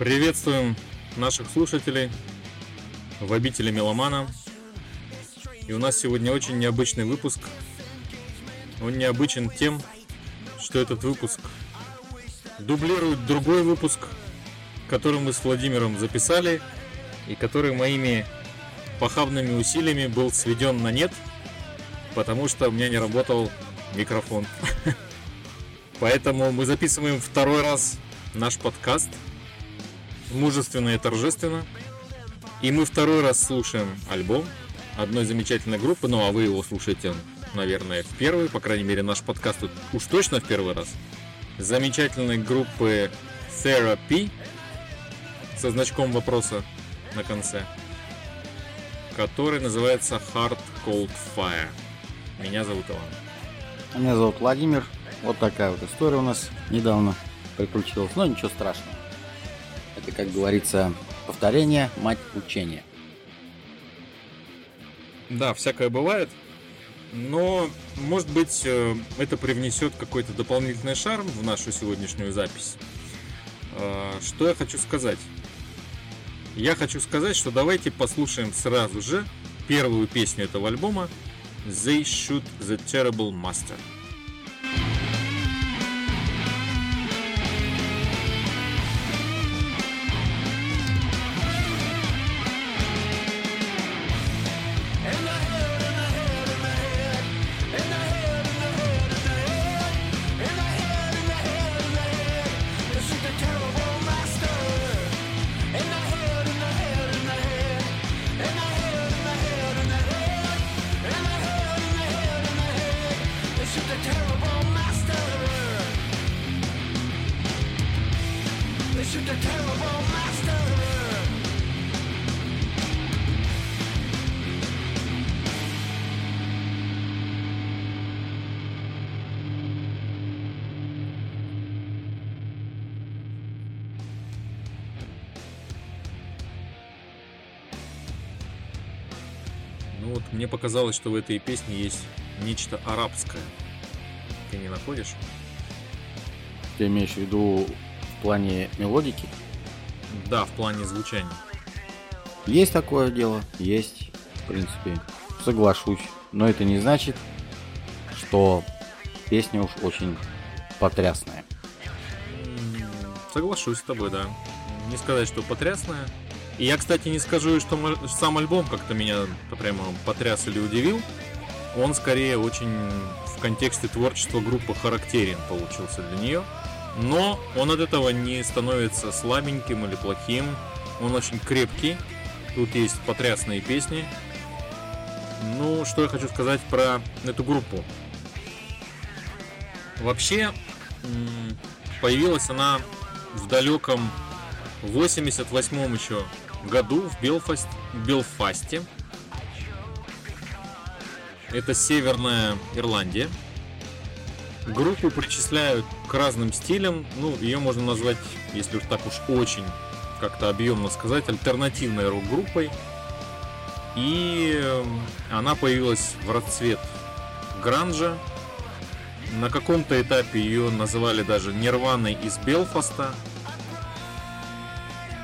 Приветствуем наших слушателей в обители Меломана. И у нас сегодня очень необычный выпуск. Он необычен тем, что этот выпуск дублирует другой выпуск, который мы с Владимиром записали и который моими похабными усилиями был сведен на нет, потому что у меня не работал микрофон. Поэтому мы записываем второй раз наш подкаст – мужественно и торжественно. И мы второй раз слушаем альбом одной замечательной группы, ну а вы его слушаете, наверное, в первый, по крайней мере, наш подкаст тут уж точно в первый раз. Замечательной группы Therapy со значком вопроса на конце, который называется Hard Cold Fire. Меня зовут Иван. Меня зовут Владимир. Вот такая вот история у нас недавно приключилась, но ничего страшного. Это, как говорится, повторение, мать учения. Да, всякое бывает. Но, может быть, э, это привнесет какой-то дополнительный шарм в нашу сегодняшнюю запись. Э, что я хочу сказать? Я хочу сказать, что давайте послушаем сразу же первую песню этого альбома They Shoot the Terrible Master. Ну вот мне показалось, что в этой песне есть нечто арабское. Ты не находишь? Ты имеешь в виду в плане мелодики? Да, в плане звучания. Есть такое дело, есть, в принципе, соглашусь. Но это не значит, что песня уж очень потрясная. Соглашусь с тобой, да. Не сказать, что потрясная. Я, кстати, не скажу, что сам альбом как-то меня прямо потряс или удивил. Он скорее очень в контексте творчества группы характерен получился для нее. Но он от этого не становится слабеньким или плохим. Он очень крепкий. Тут есть потрясные песни. Ну, что я хочу сказать про эту группу. Вообще, появилась она в далеком 88-м еще году в Белфаст, Белфасте. Это Северная Ирландия. Группу причисляют к разным стилям. Ну, ее можно назвать, если уж так уж очень как-то объемно сказать, альтернативной рок-группой. И эм, она появилась в расцвет гранжа. На каком-то этапе ее называли даже Нирваной из Белфаста.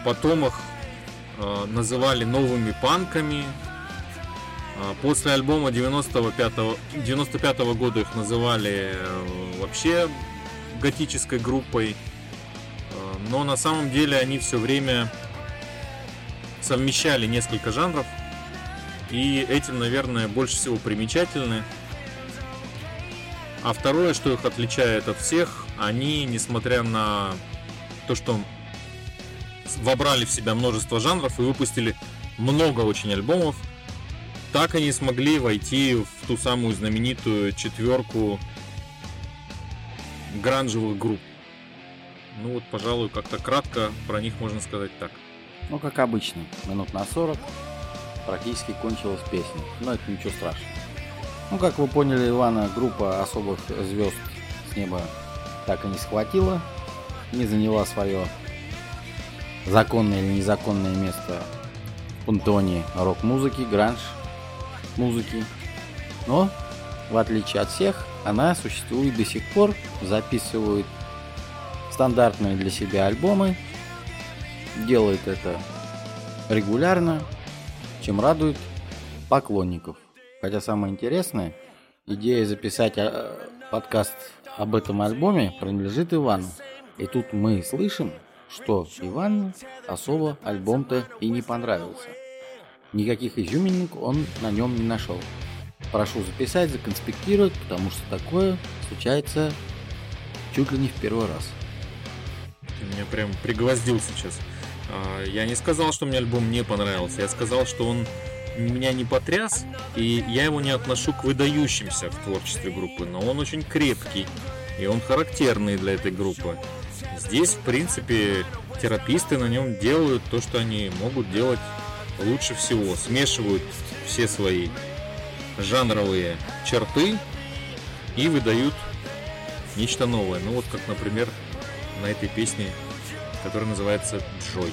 Потом их Э, называли новыми панками. Э, после альбома 95 -го, 95 -го года их называли э, вообще готической группой. Но на самом деле они все время совмещали несколько жанров. И этим, наверное, больше всего примечательны. А второе, что их отличает от всех, они, несмотря на то, что вобрали в себя множество жанров и выпустили много очень альбомов. Так они смогли войти в ту самую знаменитую четверку гранжевых групп. Ну вот, пожалуй, как-то кратко про них можно сказать так. Ну, как обычно, минут на 40 практически кончилась песня. Но это ничего страшного. Ну, как вы поняли, Ивана, группа особых звезд с неба так и не схватила, не заняла свое законное или незаконное место в пантеоне рок-музыки, гранж-музыки. Но, в отличие от всех, она существует до сих пор, записывает стандартные для себя альбомы, делает это регулярно, чем радует поклонников. Хотя самое интересное, идея записать э, подкаст об этом альбоме принадлежит Ивану. И тут мы слышим, что Ивану особо альбом-то и не понравился. Никаких изюминок он на нем не нашел. Прошу записать, законспектировать, потому что такое случается чуть ли не в первый раз. Ты меня прям пригвоздил сейчас. А, я не сказал, что мне альбом не понравился. Я сказал, что он меня не потряс, и я его не отношу к выдающимся в творчестве группы, но он очень крепкий, и он характерный для этой группы. Здесь, в принципе, тераписты на нем делают то, что они могут делать лучше всего. Смешивают все свои жанровые черты и выдают нечто новое. Ну вот как, например, на этой песне, которая называется «Джой».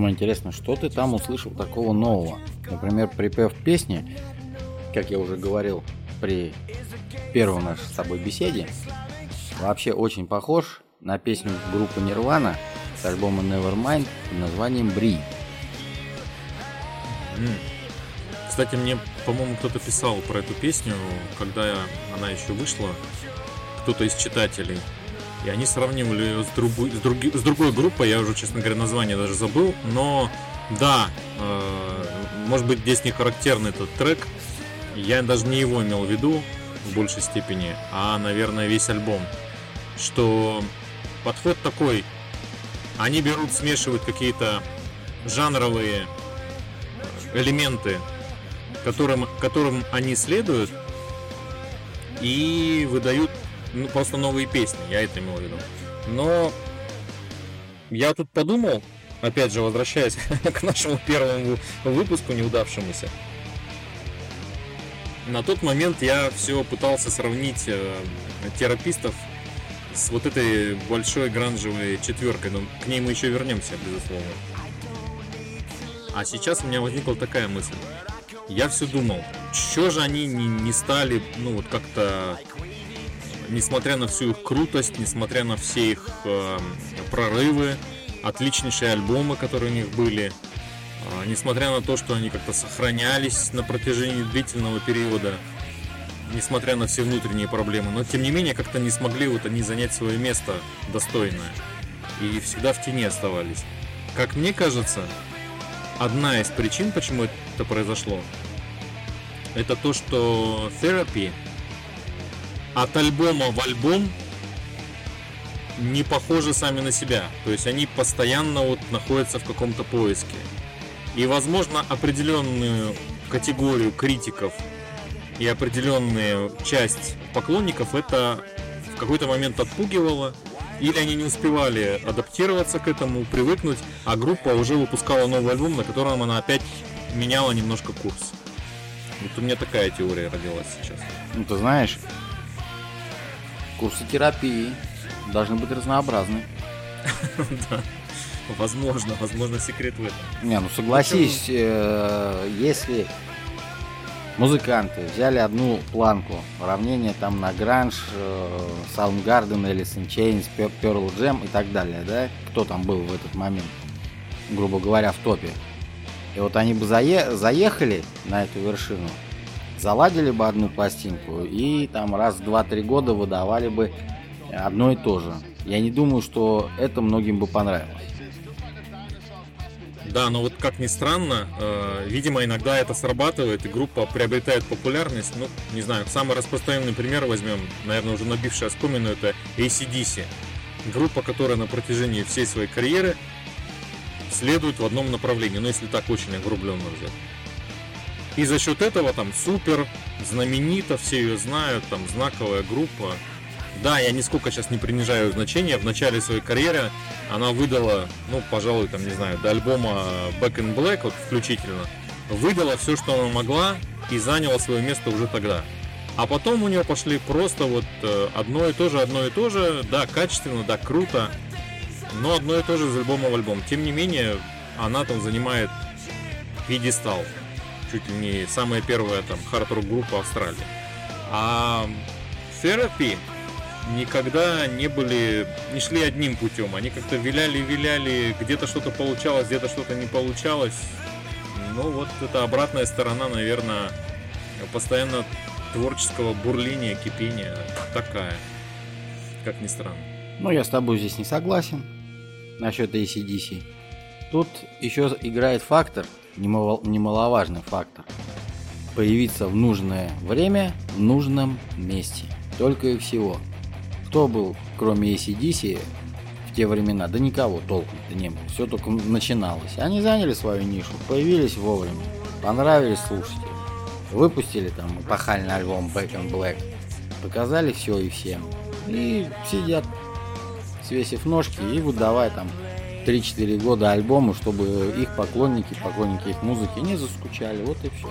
Самое интересное, что ты там услышал такого нового? Например, припев песни, как я уже говорил при первой нашей с тобой беседе, вообще очень похож на песню группы Nirvana с альбома Nevermind под названием Бри. Кстати, мне, по-моему, кто-то писал про эту песню, когда она еще вышла, кто-то из читателей. И они сравнивали ее с, другой, с, други, с другой группой, я уже, честно говоря, название даже забыл. Но да, э, может быть здесь не характерный этот трек. Я даже не его имел в виду в большей степени, а, наверное, весь альбом. Что подход такой. Они берут, смешивают какие-то жанровые элементы, которым, которым они следуют, и выдают ну, просто новые песни, я это имел в виду. Но я тут подумал, опять же, возвращаясь к нашему первому выпуску неудавшемуся, на тот момент я все пытался сравнить э, терапистов с вот этой большой гранжевой четверкой, но к ней мы еще вернемся, безусловно. А сейчас у меня возникла такая мысль. Я все думал, что же они не, не стали, ну вот как-то несмотря на всю их крутость, несмотря на все их э, прорывы, отличнейшие альбомы, которые у них были, э, несмотря на то, что они как-то сохранялись на протяжении длительного периода, несмотря на все внутренние проблемы, но тем не менее как-то не смогли вот они занять свое место достойное и всегда в тени оставались. Как мне кажется, одна из причин, почему это произошло, это то, что Therapy от альбома в альбом не похожи сами на себя. То есть они постоянно вот находятся в каком-то поиске. И, возможно, определенную категорию критиков и определенную часть поклонников это в какой-то момент отпугивало, или они не успевали адаптироваться к этому, привыкнуть, а группа уже выпускала новый альбом, на котором она опять меняла немножко курс. Вот у меня такая теория родилась сейчас. Ну, ты знаешь, Курсы терапии должны быть разнообразны. Да. Возможно, возможно, секрет в этом. Не, ну согласись, э, если музыканты взяли одну планку, уравнение там на Гранж, э, Alice in Chains, Pearl Jam и так далее, да? Кто там был в этот момент, грубо говоря, в топе. И вот они бы зае заехали на эту вершину, заладили бы одну пластинку и там раз в 2-3 года выдавали бы одно и то же. Я не думаю, что это многим бы понравилось. Да, но вот как ни странно, э, видимо, иногда это срабатывает, и группа приобретает популярность. Ну, не знаю, самый распространенный пример возьмем, наверное, уже набивший оскомину, это ACDC. Группа, которая на протяжении всей своей карьеры следует в одном направлении, ну, если так очень огрубленно взять. И за счет этого там супер, знаменита, все ее знают, там знаковая группа. Да, я нисколько сейчас не принижаю значения. В начале своей карьеры она выдала, ну, пожалуй, там, не знаю, до альбома Back in Black, вот включительно, выдала все, что она могла и заняла свое место уже тогда. А потом у нее пошли просто вот э, одно и то же, одно и то же, да, качественно, да, круто, но одно и то же из альбома в альбом. Тем не менее, она там занимает пьедестал. Чуть ли не самая первая там хард-рок группа Австралии. А Therapy никогда не были, не шли одним путем. Они как-то виляли, виляли, где-то что-то получалось, где-то что-то не получалось. Ну вот это обратная сторона, наверное, постоянно творческого бурления, кипения такая, как ни странно. Ну, я с тобой здесь не согласен насчет ACDC. Тут еще играет фактор, немаловажный фактор. Появиться в нужное время, в нужном месте. Только и всего. Кто был, кроме ACDC, в те времена? Да никого толком-то не было. Все только начиналось. Они заняли свою нишу, появились вовремя, понравились слушателям. Выпустили там эпохальный альбом Back in Black. Показали все и всем. И сидят, свесив ножки, и выдавая там 3-4 года альбому, чтобы их поклонники, поклонники их музыки не заскучали. Вот и все.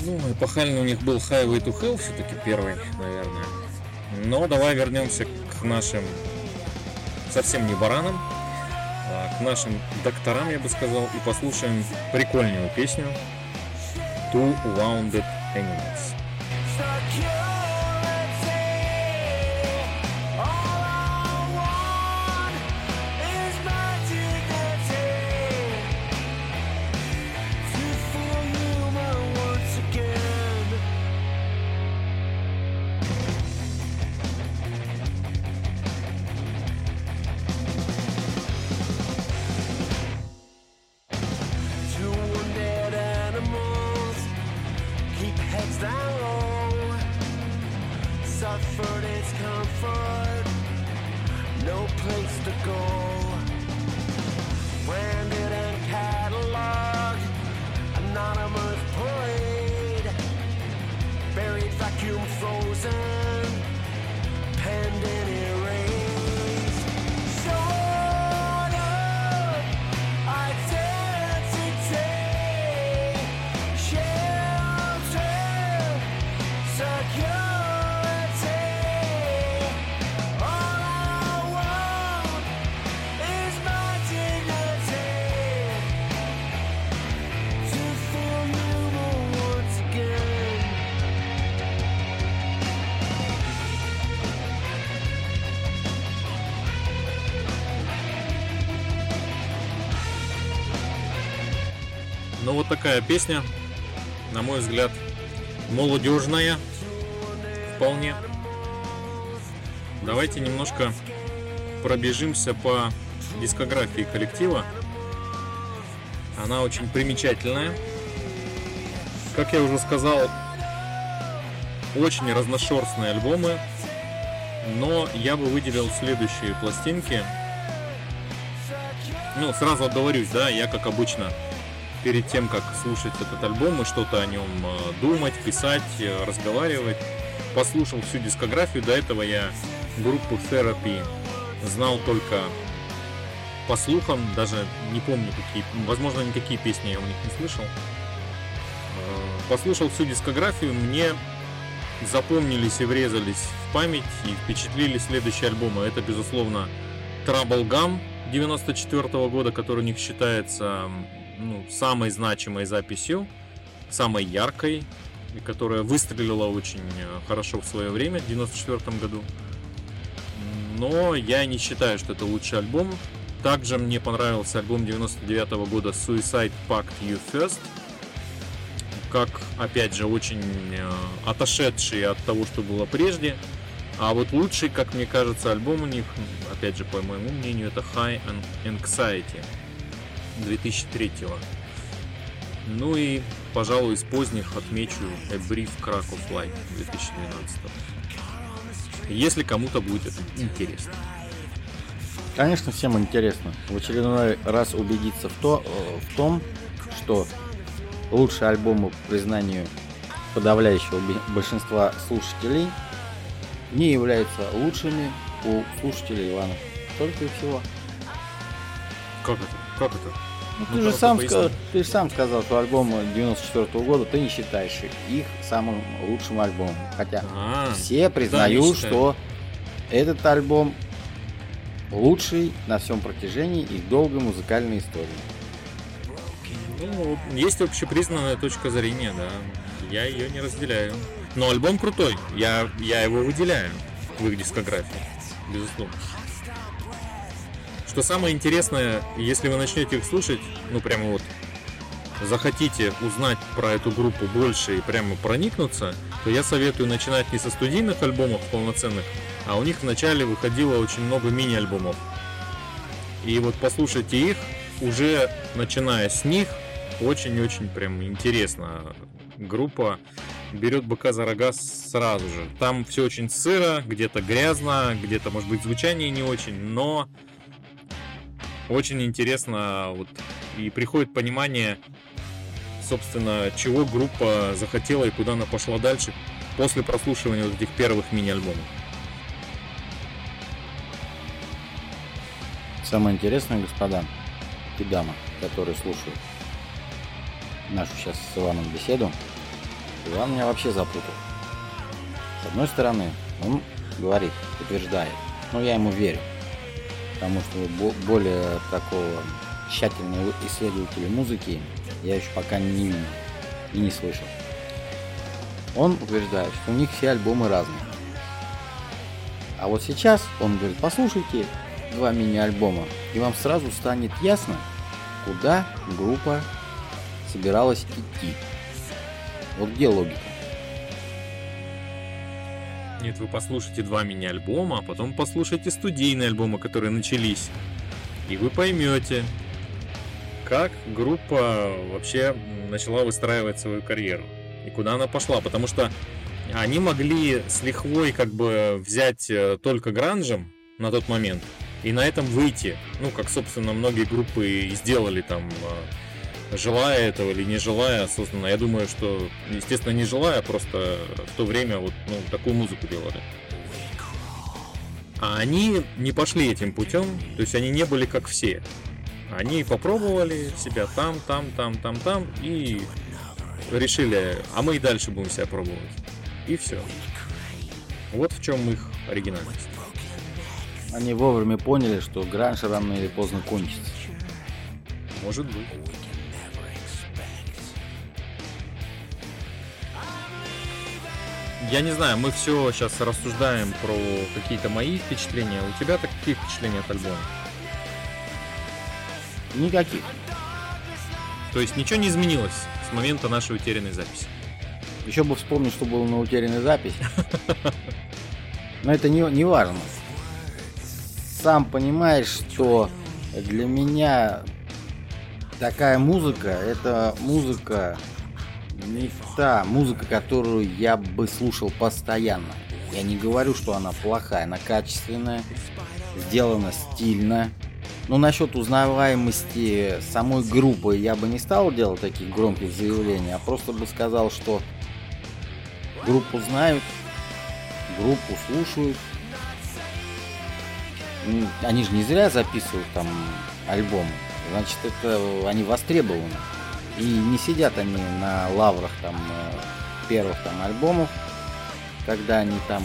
Ну, эпохальный у них был Highway to Hell все-таки первый, наверное. Но давай вернемся к нашим совсем не баранам, а к нашим докторам, я бы сказал, и послушаем прикольную песню Two Wounded Animals. Такая песня, на мой взгляд, молодежная вполне. Давайте немножко пробежимся по дискографии коллектива. Она очень примечательная. Как я уже сказал, очень разношерстные альбомы, но я бы выделил следующие пластинки. Ну, сразу оговорюсь, да, я как обычно перед тем, как слушать этот альбом и что-то о нем э, думать, писать, э, разговаривать, послушал всю дискографию. До этого я группу Therapy знал только по слухам, даже не помню какие, возможно, никакие песни я у них не слышал. Э, послушал всю дискографию, мне запомнились и врезались в память и впечатлили следующие альбомы. Это, безусловно, Trouble Gum 94 года, который у них считается ну, самой значимой записью самой яркой, и которая выстрелила очень э, хорошо в свое время, в 94 году. Но я не считаю, что это лучший альбом. Также мне понравился альбом 99 года Suicide Pact You First, как, опять же, очень э, отошедший от того, что было прежде. А вот лучший, как мне кажется, альбом у них, опять же, по моему мнению, это High Anxiety 2003 -го. Ну и, пожалуй, из поздних отмечу A Brief Crack of Light 2012. Если кому-то будет это интересно. Конечно, всем интересно в очередной раз убедиться в, то, э, в том, что лучшие альбомы по признанию подавляющего большинства слушателей не являются лучшими у слушателей Ивана. Только и всего. Как это? Как это? Ну, ты, же сам сказал, ты же сам сказал, что альбом 94 -го года ты не считаешь их самым лучшим альбомом. Хотя А-а-а. все признают, да, что этот альбом лучший на всем протяжении их долгой музыкальной истории. Ну, есть общепризнанная точка зрения, да. Я ее не разделяю. Но альбом крутой. Я, я его выделяю в их дискографии. Безусловно. Что самое интересное, если вы начнете их слушать, ну прямо вот захотите узнать про эту группу больше и прямо проникнуться, то я советую начинать не со студийных альбомов полноценных, а у них вначале выходило очень много мини-альбомов. И вот послушайте их, уже начиная с них, очень-очень прям интересно. Группа берет быка за рога сразу же. Там все очень сыро, где-то грязно, где-то, может быть, звучание не очень, но очень интересно вот, и приходит понимание, собственно, чего группа захотела и куда она пошла дальше после прослушивания вот этих первых мини-альбомов. Самое интересное, господа и дамы, которые слушают нашу сейчас с Иваном беседу, Иван меня вообще запутал. С одной стороны, он говорит, утверждает, но я ему верю, потому что более такого тщательного исследователя музыки я еще пока не видел и не слышал. Он утверждает, что у них все альбомы разные. А вот сейчас он говорит, послушайте два мини-альбома, и вам сразу станет ясно, куда группа собиралась идти. Вот где логика? Нет, вы послушайте два мини-альбома, а потом послушайте студийные альбомы, которые начались. И вы поймете, как группа вообще начала выстраивать свою карьеру. И куда она пошла. Потому что они могли с лихвой как бы взять э, только гранжем на тот момент и на этом выйти. Ну, как, собственно, многие группы и сделали там э, желая этого или не желая осознанно. Я думаю, что, естественно, не желая, просто в то время вот ну, такую музыку делали. А они не пошли этим путем, то есть они не были как все. Они попробовали себя там, там, там, там, там и решили, а мы и дальше будем себя пробовать. И все. Вот в чем их оригинальность. Они вовремя поняли, что гранж рано или поздно кончится. Может быть. Я не знаю, мы все сейчас рассуждаем про какие-то мои впечатления. У тебя так какие впечатления от альбома? Никаких. То есть ничего не изменилось с момента нашей утерянной записи? Еще бы вспомнить, что было на утерянной записи. Но это не, не важно. Сам понимаешь, что для меня такая музыка, это музыка та музыка, которую я бы слушал постоянно. Я не говорю, что она плохая, она качественная, сделана стильно. Но насчет узнаваемости самой группы я бы не стал делать таких громких заявлений, а просто бы сказал, что группу знают, группу слушают. Они же не зря записывают там альбомы. Значит, это они востребованы. И не сидят они на лаврах там э, первых там альбомов, когда они там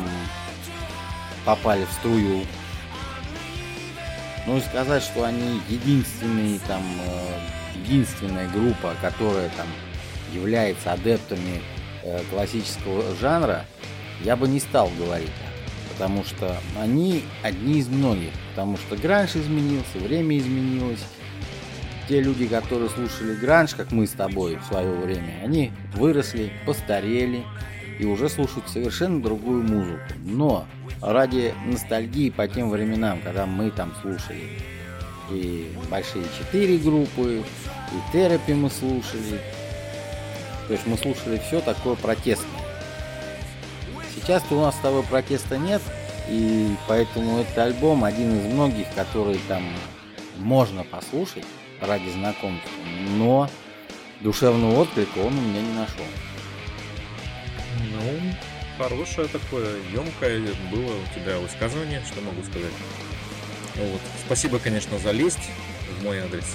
попали в струю. Ну и сказать, что они единственные там, э, единственная группа, которая там является адептами э, классического жанра, я бы не стал говорить потому что они одни из многих, потому что гранж изменился, время изменилось. Те люди, которые слушали гранж, как мы с тобой в свое время, они выросли, постарели и уже слушают совершенно другую музыку. Но ради ностальгии по тем временам, когда мы там слушали и большие четыре группы, и терапи мы слушали, то есть мы слушали все такое протестное. Сейчас у нас с тобой протеста нет, и поэтому этот альбом один из многих, который там можно послушать ради знакомства, но душевного отклика он у меня не нашел. Ну, хорошее такое, емкое было у тебя высказывание, что могу сказать. Вот. Спасибо, конечно, за лесть в мой адрес,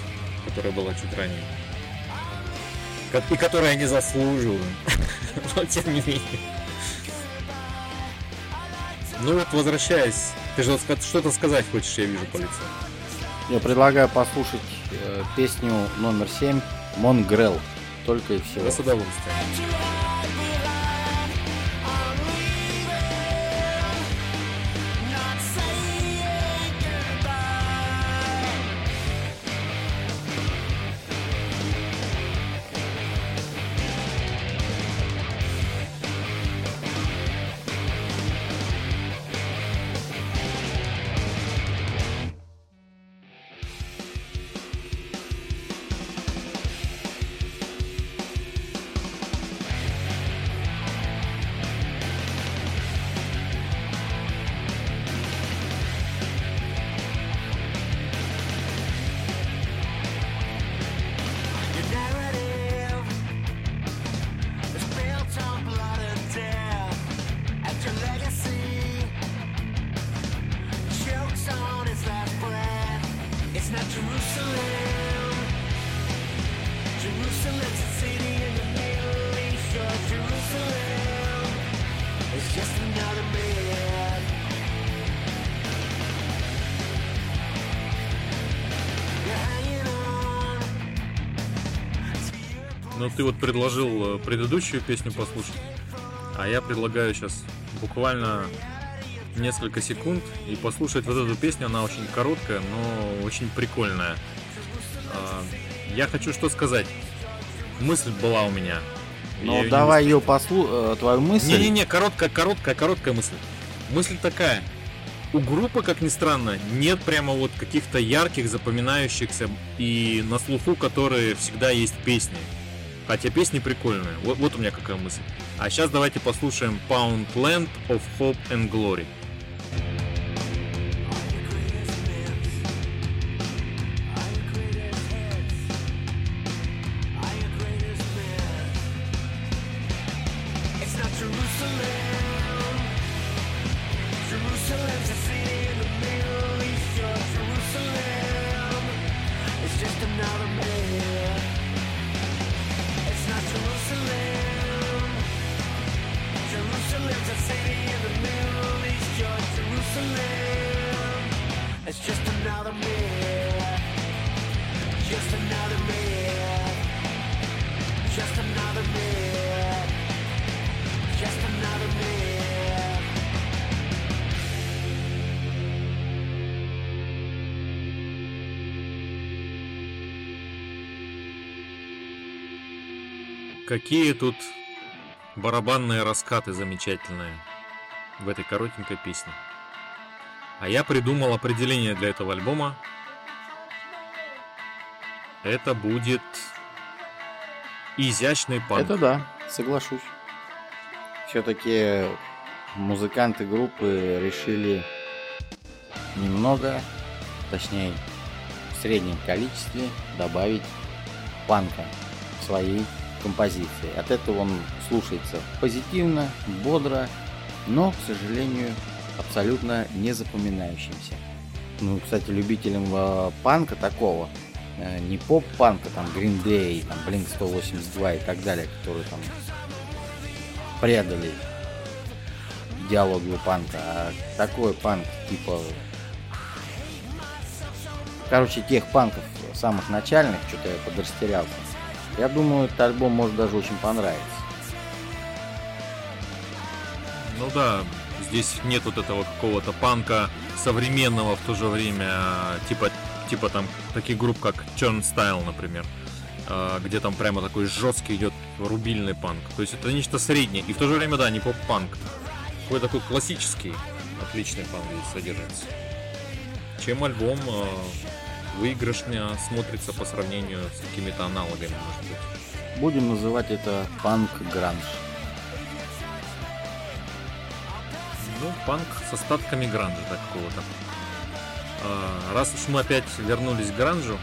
которая была чуть ранее. И которая я не заслуживаю. Но тем не менее. Ну вот, возвращаясь, ты же что-то сказать хочешь, я вижу по лицу. Я предлагаю послушать песню номер 7 Монгрел. Только и всего. Да, с удовольствием. Ты вот предложил э, предыдущую песню послушать, а я предлагаю сейчас буквально несколько секунд и послушать вот эту песню. Она очень короткая, но очень прикольная. А, я хочу что сказать. Мысль была у меня. Ну, давай ее послу... Э, твою мысль. Не-не-не, короткая, короткая, короткая мысль. Мысль такая. У группы, как ни странно, нет прямо вот каких-то ярких, запоминающихся и на слуху, которые всегда есть песни. Хотя песни прикольные. Вот, вот у меня какая мысль. А сейчас давайте послушаем Pound Land of Hope and Glory. Какие тут барабанные раскаты замечательные в этой коротенькой песне. А я придумал определение для этого альбома. Это будет изящный панк. Это да, соглашусь. Все-таки музыканты группы решили немного, точнее в среднем количестве добавить панка в свои композиции. От этого он слушается позитивно, бодро, но, к сожалению, абсолютно не запоминающимся. Ну, кстати, любителям э, панка такого, не поп-панка, там, Green Day, там, Blink 182 и так далее, которые там предали идеологию панка, а такой панк типа короче тех панков самых начальных что-то я подрастерялся Я думаю, этот альбом может даже очень понравиться. Ну да, здесь нет вот этого какого-то панка современного в то же время, типа, типа там таких групп, как Turnstile, например, а, где там прямо такой жесткий идет рубильный панк. То есть это нечто среднее. И в то же время, да, не поп-панк. Какой такой классический, отличный панк здесь содержится. Чем альбом а, выигрышнее смотрится по сравнению с какими-то аналогами, может быть. Будем называть это панк-гранж. Ну, панк с остатками гранжа какого-то. А, раз уж мы опять вернулись к гранжу,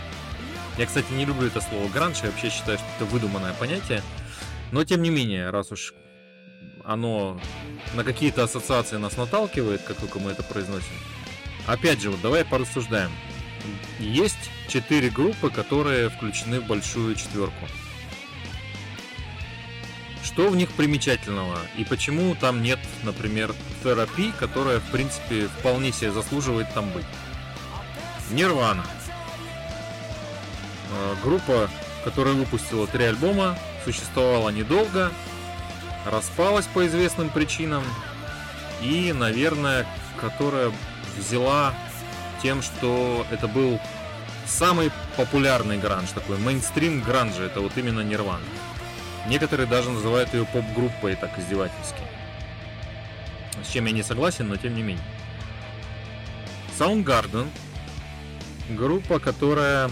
я, кстати, не люблю это слово гранж, я вообще считаю, что это выдуманное понятие, но тем не менее, раз уж оно на какие-то ассоциации нас наталкивает, как только мы это произносим, опять же, вот давай порассуждаем. Есть четыре группы, которые включены в большую четверку. Что в них примечательного и почему там нет, например, терапии, которая, в принципе, вполне себе заслуживает там быть? Нирвана. Э, группа, которая выпустила три альбома, существовала недолго, распалась по известным причинам и, наверное, которая взяла тем, что это был самый популярный гранж, такой мейнстрим гранжа, это вот именно Нирвана. Некоторые даже называют ее поп-группой так издевательски. С чем я не согласен, но тем не менее. Soundgarden группа, которая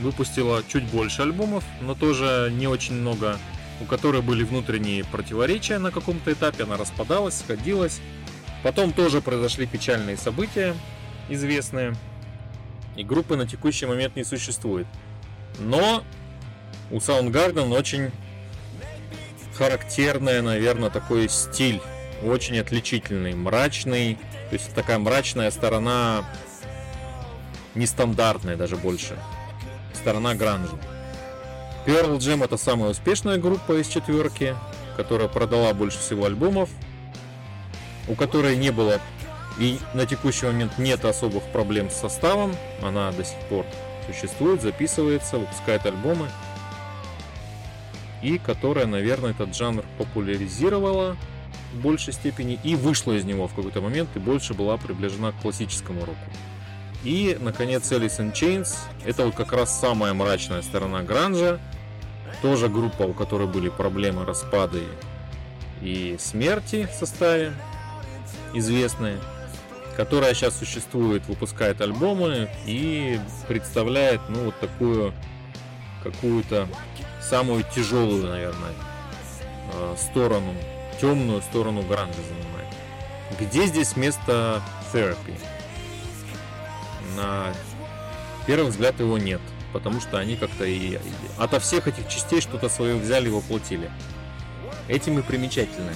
выпустила чуть больше альбомов, но тоже не очень много, у которой были внутренние противоречия на каком-то этапе, она распадалась, сходилась. Потом тоже произошли печальные события, известные, и группы на текущий момент не существует. Но у Soundgarden очень характерный, наверное, такой стиль, очень отличительный, мрачный, то есть такая мрачная сторона, нестандартная даже больше, сторона гранжа. Pearl Jam это самая успешная группа из четверки, которая продала больше всего альбомов, у которой не было и на текущий момент нет особых проблем с составом, она до сих пор существует, записывается, выпускает альбомы и которая, наверное, этот жанр популяризировала в большей степени и вышла из него в какой-то момент и больше была приближена к классическому року. И, наконец, Alice in Chains. Это вот как раз самая мрачная сторона гранжа. Тоже группа, у которой были проблемы, распады и смерти в составе известные. Которая сейчас существует, выпускает альбомы и представляет, ну, вот такую какую-то самую тяжелую, наверное, э, сторону, темную сторону гранжа занимает. Где здесь место терапии? На первый взгляд его нет, потому что они как-то и ото всех этих частей что-то свое взяли и воплотили. Этим и примечательны.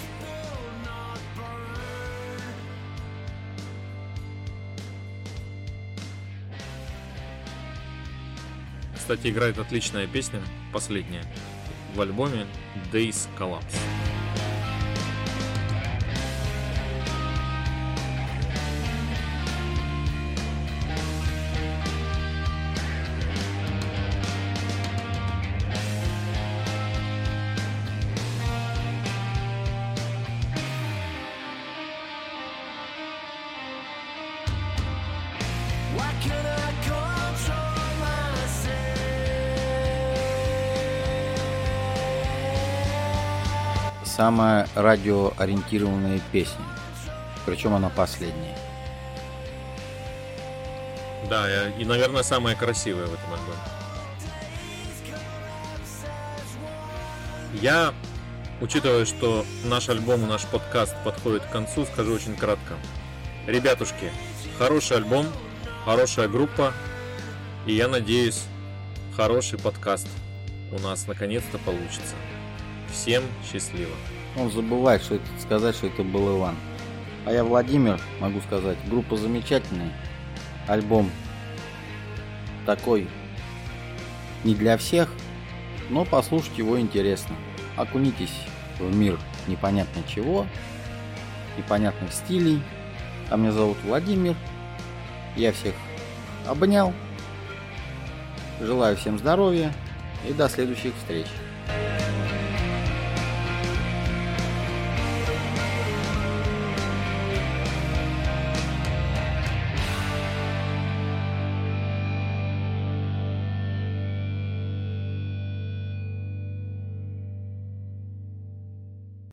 Кстати, играет отличная песня, последняя, в альбоме Days Collapse. Самая радиоориентированная песня. Причем она последняя. Да, и, наверное, самая красивая в этом альбоме. Я, учитывая, что наш альбом и наш подкаст подходит к концу, скажу очень кратко. Ребятушки, хороший альбом, хорошая группа, и я надеюсь, хороший подкаст у нас наконец-то получится. Всем счастливо. Он забывает, что это, сказать, что это был Иван. А я Владимир, могу сказать, группа замечательная. Альбом такой не для всех, но послушать его интересно. Окунитесь в мир непонятно чего, непонятных стилей. А меня зовут Владимир. Я всех обнял. Желаю всем здоровья, И до следующих встреч.